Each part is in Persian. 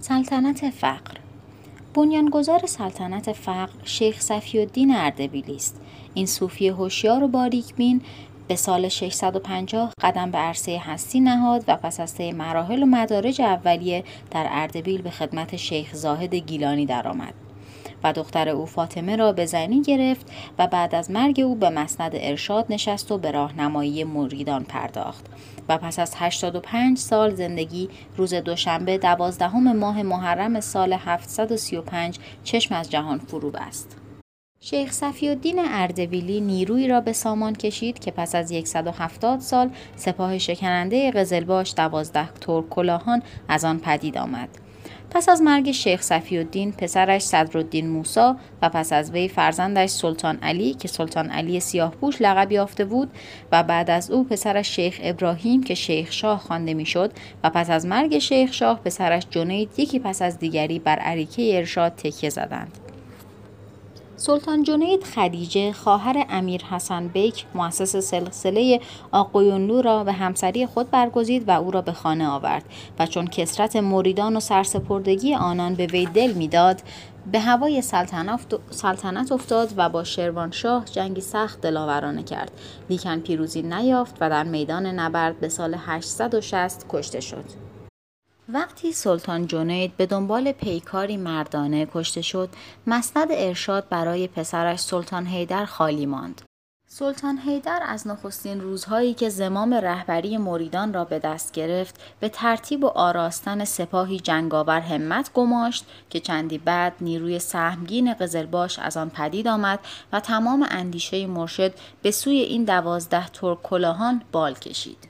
سلطنت فقر. بنیانگذار سلطنت فقر شیخ صفی الدین اردبیلی است. این صوفی هوشیار و باریکبین به سال 650 قدم به عرصه هستی نهاد و پس از مراحل و مدارج اولیه در اردبیل به خدمت شیخ زاهد گیلانی درآمد. و دختر او فاطمه را به زنی گرفت و بعد از مرگ او به مسند ارشاد نشست و به راهنمایی مریدان پرداخت و پس از 85 سال زندگی روز دوشنبه دوازدهم ماه محرم سال 735 چشم از جهان فرو بست. شیخ صفی الدین اردبیلی نیروی را به سامان کشید که پس از 170 سال سپاه شکننده قزلباش دوازده ترک کلاهان از آن پدید آمد. پس از مرگ شیخ صفی الدین پسرش صدرالدین موسا و پس از وی فرزندش سلطان علی که سلطان علی سیاهپوش لقب یافته بود و بعد از او پسرش شیخ ابراهیم که شیخ شاه خوانده می‌شد و پس از مرگ شیخ شاه پسرش جنید یکی پس از دیگری بر عریکه ارشاد تکیه زدند. سلطان جنید خدیجه خواهر امیر حسن بیک مؤسس سلسله آقویونلو را به همسری خود برگزید و او را به خانه آورد و چون کسرت مریدان و سرسپردگی آنان به وی دل می‌داد به هوای سلطنت افتاد و با شروانشاه جنگی سخت دلاورانه کرد. لیکن پیروزی نیافت و در میدان نبرد به سال 860 کشته شد. وقتی سلطان جنید به دنبال پیکاری مردانه کشته شد مسند ارشاد برای پسرش سلطان حیدر خالی ماند. سلطان حیدر از نخستین روزهایی که زمام رهبری مریدان را به دست گرفت به ترتیب و آراستن سپاهی جنگاور همت گماشت که چندی بعد نیروی سهمگین قزلباش از آن پدید آمد و تمام اندیشه مرشد به سوی این دوازده ترک کلاهان بال کشید.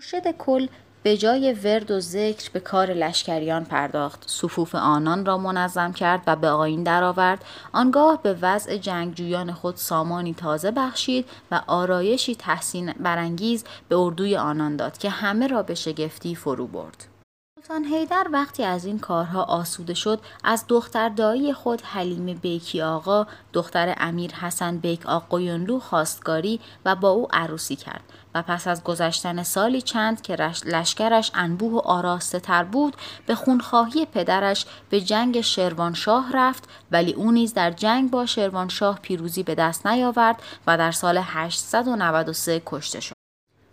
مرشد کل به جای ورد و ذکر به کار لشکریان پرداخت. صفوف آنان را منظم کرد و به آین درآورد. آنگاه به وضع جنگجویان خود سامانی تازه بخشید و آرایشی تحسین برانگیز به اردوی آنان داد که همه را به شگفتی فرو برد. سلطان حیدر وقتی از این کارها آسوده شد از دختر دایی خود حلیم بیکی آقا دختر امیر حسن بیک آقایونلو خواستگاری و با او عروسی کرد و پس از گذشتن سالی چند که لشکرش انبوه و آراسته تر بود به خونخواهی پدرش به جنگ شروانشاه رفت ولی او نیز در جنگ با شروانشاه پیروزی به دست نیاورد و در سال 893 کشته شد.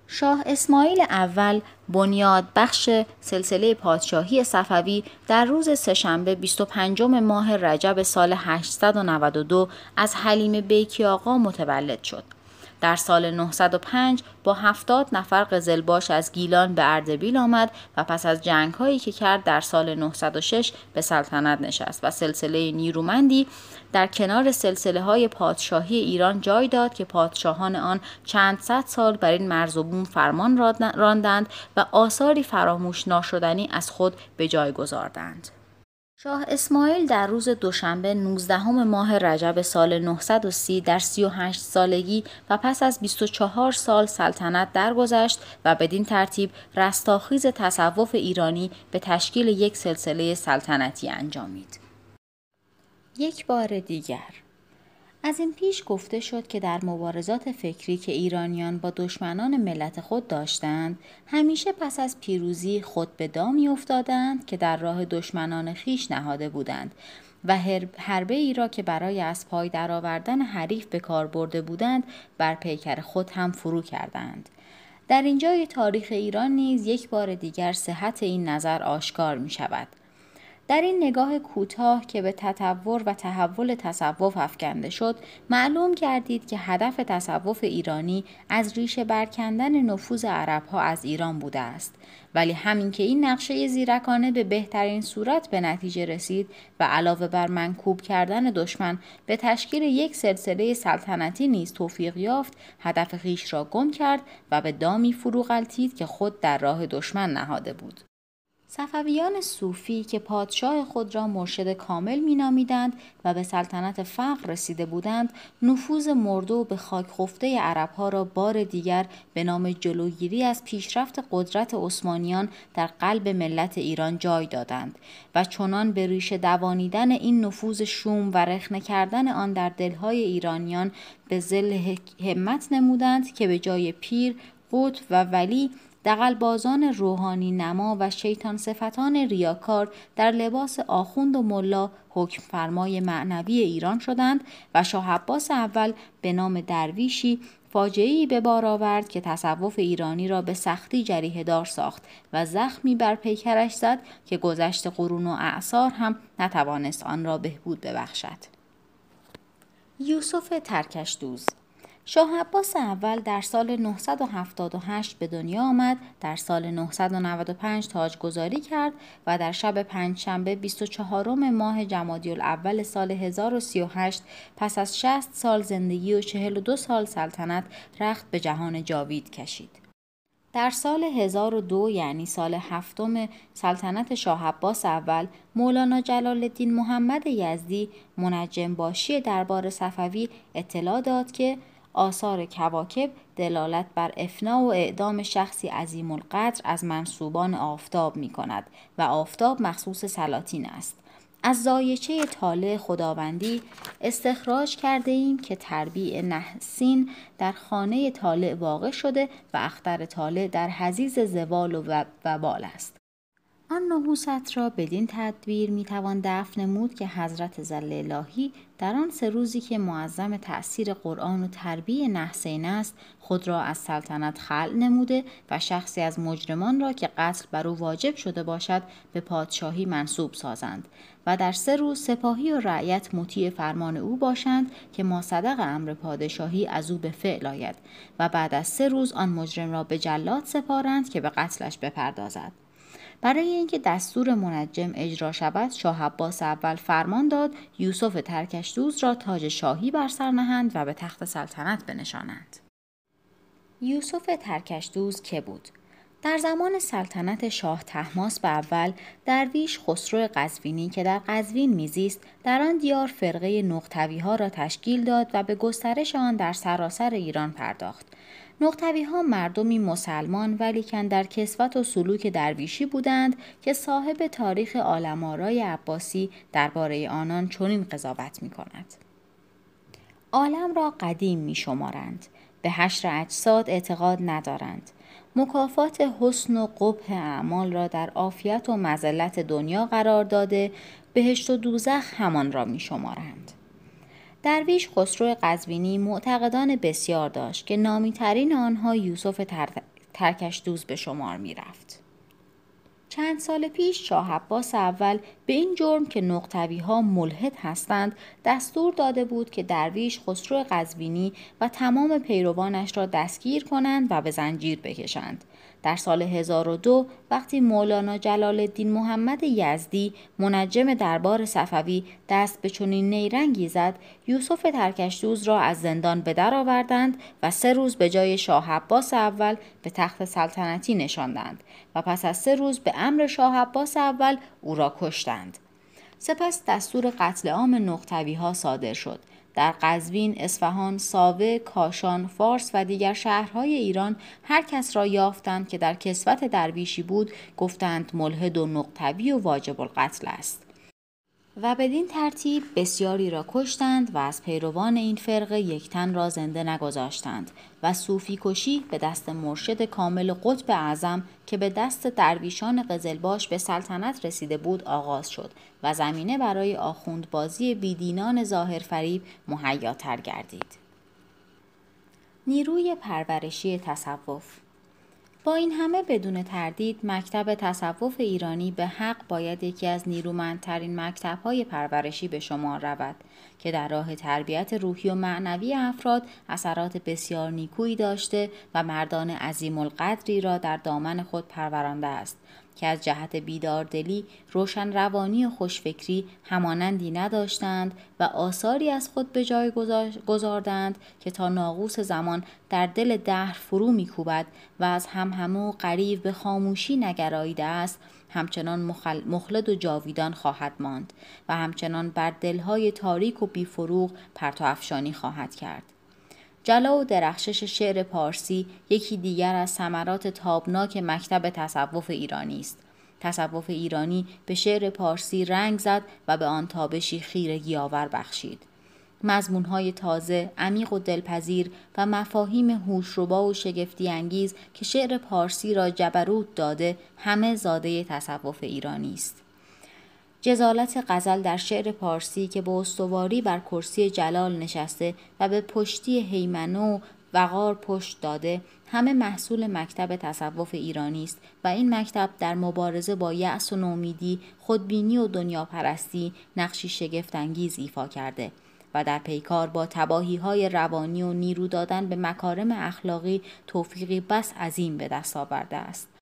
شاه اسماعیل اول بنیاد بخش سلسله پادشاهی صفوی در روز سهشنبه 25 ماه رجب سال 892 از حلیم بیکی آقا متولد شد. در سال 905 با 70 نفر قزلباش از گیلان به اردبیل آمد و پس از جنگ هایی که کرد در سال 906 به سلطنت نشست و سلسله نیرومندی در کنار سلسله های پادشاهی ایران جای داد که پادشاهان آن چند صد سال بر این مرز و بوم فرمان راندند و آثاری فراموش ناشدنی از خود به جای گذاردند. شاه اسماعیل در روز دوشنبه 19 ماه رجب سال 930 در 38 سالگی و پس از 24 سال سلطنت درگذشت و بدین ترتیب رستاخیز تصوف ایرانی به تشکیل یک سلسله سلطنتی انجامید. یک بار دیگر از این پیش گفته شد که در مبارزات فکری که ایرانیان با دشمنان ملت خود داشتند همیشه پس از پیروزی خود به دامی افتادند که در راه دشمنان خیش نهاده بودند و حربه ای را که برای از پای درآوردن حریف به کار برده بودند بر پیکر خود هم فرو کردند. در اینجای تاریخ ایران نیز یک بار دیگر صحت این نظر آشکار می شود در این نگاه کوتاه که به تطور و تحول تصوف افکنده شد معلوم کردید که هدف تصوف ایرانی از ریشه برکندن نفوذ عربها از ایران بوده است. ولی همین که این نقشه زیرکانه به بهترین صورت به نتیجه رسید و علاوه بر منکوب کردن دشمن به تشکیل یک سلسله سلطنتی نیز توفیق یافت هدف خیش را گم کرد و به دامی فرو غلطید که خود در راه دشمن نهاده بود. صفویان صوفی که پادشاه خود را مرشد کامل مینامیدند و به سلطنت فقر رسیده بودند نفوذ و به خاک خفته عربها را بار دیگر به نام جلوگیری از پیشرفت قدرت عثمانیان در قلب ملت ایران جای دادند و چنان به ریشه دوانیدن این نفوذ شوم و رخنه کردن آن در دلهای ایرانیان به زل همت نمودند که به جای پیر قطب و ولی دقلبازان روحانی نما و شیطان صفتان ریاکار در لباس آخوند و ملا حکم فرمای معنوی ایران شدند و شاه عباس اول به نام درویشی فاجعه‌ای به بار آورد که تصوف ایرانی را به سختی جریه دار ساخت و زخمی بر پیکرش زد که گذشت قرون و اعثار هم نتوانست آن را بهبود ببخشد. یوسف ترکش دوز شاه عباس اول در سال 978 به دنیا آمد، در سال 995 تاجگذاری کرد و در شب پنجشنبه 24 ماه جمادی الاول سال 1038 پس از 60 سال زندگی و 42 سال سلطنت رخت به جهان جاوید کشید. در سال 1002 یعنی سال هفتم سلطنت شاه عباس اول مولانا جلال الدین محمد یزدی منجم باشی دربار صفوی اطلاع داد که آثار کواکب دلالت بر افنا و اعدام شخصی عظیم القدر از منصوبان آفتاب می کند و آفتاب مخصوص سلاطین است. از زایچه طالع خداوندی استخراج کرده ایم که تربیع نحسین در خانه طالع واقع شده و اختر طالع در حزیز زوال و وبال است. آن نحوست را بدین تدبیر می‌توان دفن نمود که حضرت زل الهی در آن سه روزی که معظم تأثیر قرآن و تربیه نحسین است خود را از سلطنت خل نموده و شخصی از مجرمان را که قتل بر او واجب شده باشد به پادشاهی منصوب سازند و در سه روز سپاهی و رعیت مطیع فرمان او باشند که ما صدق امر پادشاهی از او به فعل آید و بعد از سه روز آن مجرم را به جلاد سپارند که به قتلش بپردازد. برای اینکه دستور منجم اجرا شود شاه عباس اول فرمان داد یوسف ترکشدوز را تاج شاهی بر سر نهند و به تخت سلطنت بنشانند. یوسف ترکشدوز که بود؟ در زمان سلطنت شاه تحماس به اول درویش خسرو قزوینی که در قزوین میزیست در آن دیار فرقه نقطوی ها را تشکیل داد و به گسترش آن در سراسر ایران پرداخت. نقطوی ها مردمی مسلمان ولیکن در کسوت و سلوک درویشی بودند که صاحب تاریخ آلمارای عباسی درباره آنان چنین قضاوت می کند. عالم را قدیم می شمارند. به حشر اجساد اعتقاد ندارند. مکافات حسن و قبح اعمال را در عافیت و مزلت دنیا قرار داده بهشت و دوزخ همان را می شمارند. درویش خسرو قزوینی معتقدان بسیار داشت که نامیترین آنها یوسف ترکش دوز به شمار می رفت. چند سال پیش شاه عباس اول به این جرم که نقطوی ها ملحد هستند دستور داده بود که درویش خسرو قزوینی و تمام پیروانش را دستگیر کنند و به زنجیر بکشند. در سال 1002 وقتی مولانا جلال الدین محمد یزدی منجم دربار صفوی دست به چنین نیرنگی زد یوسف ترکشدوز را از زندان به در آوردند و سه روز به جای شاه عباس اول به تخت سلطنتی نشاندند و پس از سه روز به امر شاه عباس اول او را کشتند. سپس دستور قتل عام نقطوی ها صادر شد در قزوین، اصفهان، ساوه، کاشان، فارس و دیگر شهرهای ایران هر کس را یافتند که در کسوت درویشی بود گفتند ملحد و نقطوی و واجب القتل است. و بدین ترتیب بسیاری را کشتند و از پیروان این فرقه یک تن را زنده نگذاشتند و صوفی کشی به دست مرشد کامل قطب اعظم که به دست درویشان قزلباش به سلطنت رسیده بود آغاز شد و زمینه برای آخوندبازی بیدینان ظاهر فریب مهیاتر گردید. نیروی پرورشی تصوف با این همه بدون تردید مکتب تصوف ایرانی به حق باید یکی از نیرومندترین مکتبهای پرورشی به شمار رود که در راه تربیت روحی و معنوی افراد اثرات بسیار نیکویی داشته و مردان عظیم القدری را در دامن خود پرورانده است. که از جهت بیداردلی روشن روانی و خوشفکری همانندی نداشتند و آثاری از خود به جای گذاردند که تا ناقوس زمان در دل دهر فرو میکوبد و از هم همو قریب به خاموشی نگراییده است همچنان مخلد و جاویدان خواهد ماند و همچنان بر دلهای تاریک و بیفروغ پرتو افشانی خواهد کرد. جلا و درخشش شعر پارسی یکی دیگر از ثمرات تابناک مکتب تصوف ایرانی است. تصوف ایرانی به شعر پارسی رنگ زد و به آن تابشی خیرگی آور بخشید. مضمونهای تازه، عمیق و دلپذیر و مفاهیم هوشربا و شگفتی انگیز که شعر پارسی را جبروت داده همه زاده تصوف ایرانی است. جزالت غزل در شعر پارسی که به استواری بر کرسی جلال نشسته و به پشتی هیمنه و وقار پشت داده همه محصول مکتب تصوف ایرانی است و این مکتب در مبارزه با یأس و نومیدی خودبینی و دنیا پرستی نقشی شگفتانگیز ایفا کرده و در پیکار با تباهی های روانی و نیرو دادن به مکارم اخلاقی توفیقی بس عظیم به دست آورده است.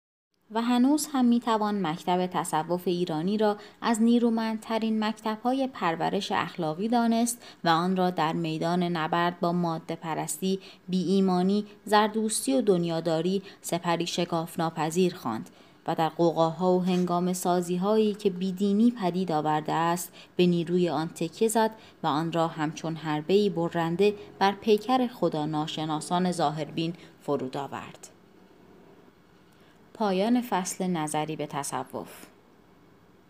و هنوز هم می توان مکتب تصوف ایرانی را از نیرومندترین مکتبهای پرورش اخلاقی دانست و آن را در میدان نبرد با ماده پرستی، بی ایمانی، زردوستی و دنیاداری سپری شکاف ناپذیر خواند و در قوقاها و هنگام سازی هایی که بیدینی پدید آورده است به نیروی آن تکیه زد و آن را همچون حربه‌ای برنده بر پیکر خدا ناشناسان ظاهربین فرود آورد. پایان فصل نظری به تصوف.